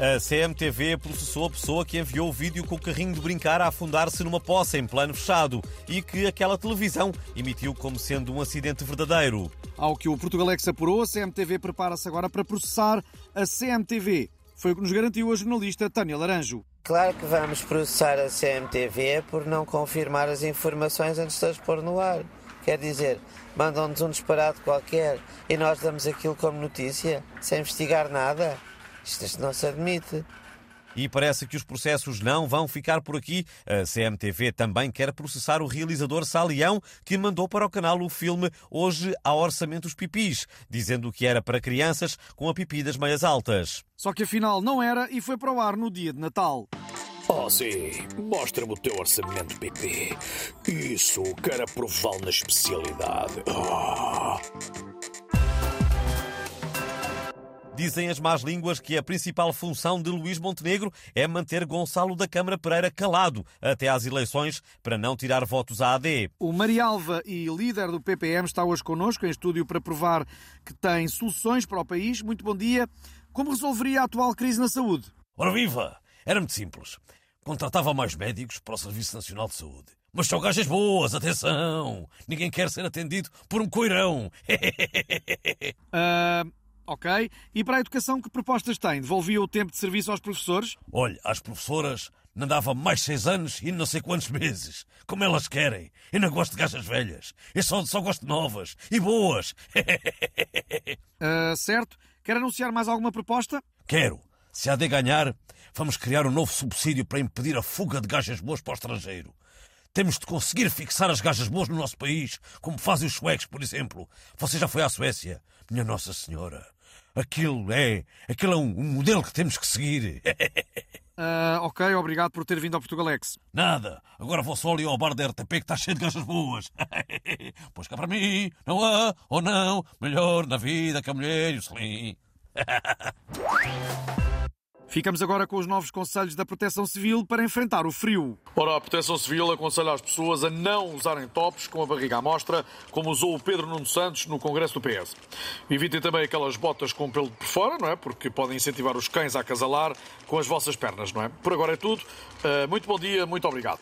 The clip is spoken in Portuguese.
A CMTV processou a pessoa que enviou o vídeo com o carrinho de brincar a afundar-se numa poça em plano fechado e que aquela televisão emitiu como sendo um acidente verdadeiro. Ao que o Portugalex apurou, a CMTV prepara-se agora para processar a CMTV. Foi o que nos garantiu a jornalista Tânia Laranjo. Claro que vamos processar a CMTV por não confirmar as informações antes de as pôr no ar. Quer dizer, mandam-nos um disparate qualquer e nós damos aquilo como notícia, sem investigar nada. Isto, isto não se admite. E parece que os processos não vão ficar por aqui. A CMTV também quer processar o realizador Salião, que mandou para o canal o filme Hoje há Orçamentos Pipis, dizendo que era para crianças com a pipi das meias altas. Só que afinal não era e foi para o ar no dia de Natal. Oh, sim, mostra-me o teu orçamento, Pipi. Isso, quero aprová-lo na especialidade. Oh. Dizem as más línguas que a principal função de Luís Montenegro é manter Gonçalo da Câmara Pereira calado até às eleições para não tirar votos à AD. O Marialva e líder do PPM está hoje connosco em estúdio para provar que tem soluções para o país. Muito bom dia. Como resolveria a atual crise na saúde? Ora viva! Era muito simples. Contratava mais médicos para o Serviço Nacional de Saúde. Mas só gajas boas, atenção! Ninguém quer ser atendido por um coirão. uh, ok. E para a educação, que propostas tem? Devolvia o tempo de serviço aos professores? Olha, às professoras não dava mais seis anos e não sei quantos meses. Como elas querem. Eu não gosto de gajas velhas. Eu só, só gosto de novas e boas. uh, certo. Quer anunciar mais alguma proposta? Quero. Se há de ganhar, vamos criar um novo subsídio para impedir a fuga de gajas boas para o estrangeiro. Temos de conseguir fixar as gajas boas no nosso país, como fazem os suecos, por exemplo. Você já foi à Suécia? Minha Nossa Senhora. Aquilo é. Aquilo é um, um modelo que temos que seguir. Uh, ok, obrigado por ter vindo ao Portugalex. Nada. Agora vou só ali ao bar da RTP que está cheio de gajas boas. pois cá para mim, não há ou não melhor na vida que a mulher e o selim. Ficamos agora com os novos conselhos da Proteção Civil para enfrentar o frio. Ora, a Proteção Civil aconselha as pessoas a não usarem tops com a barriga à mostra, como usou o Pedro Nuno Santos no Congresso do PS. Evitem também aquelas botas com pelo por fora, não é? Porque podem incentivar os cães a acasalar com as vossas pernas, não é? Por agora é tudo. Uh, muito bom dia, muito obrigado.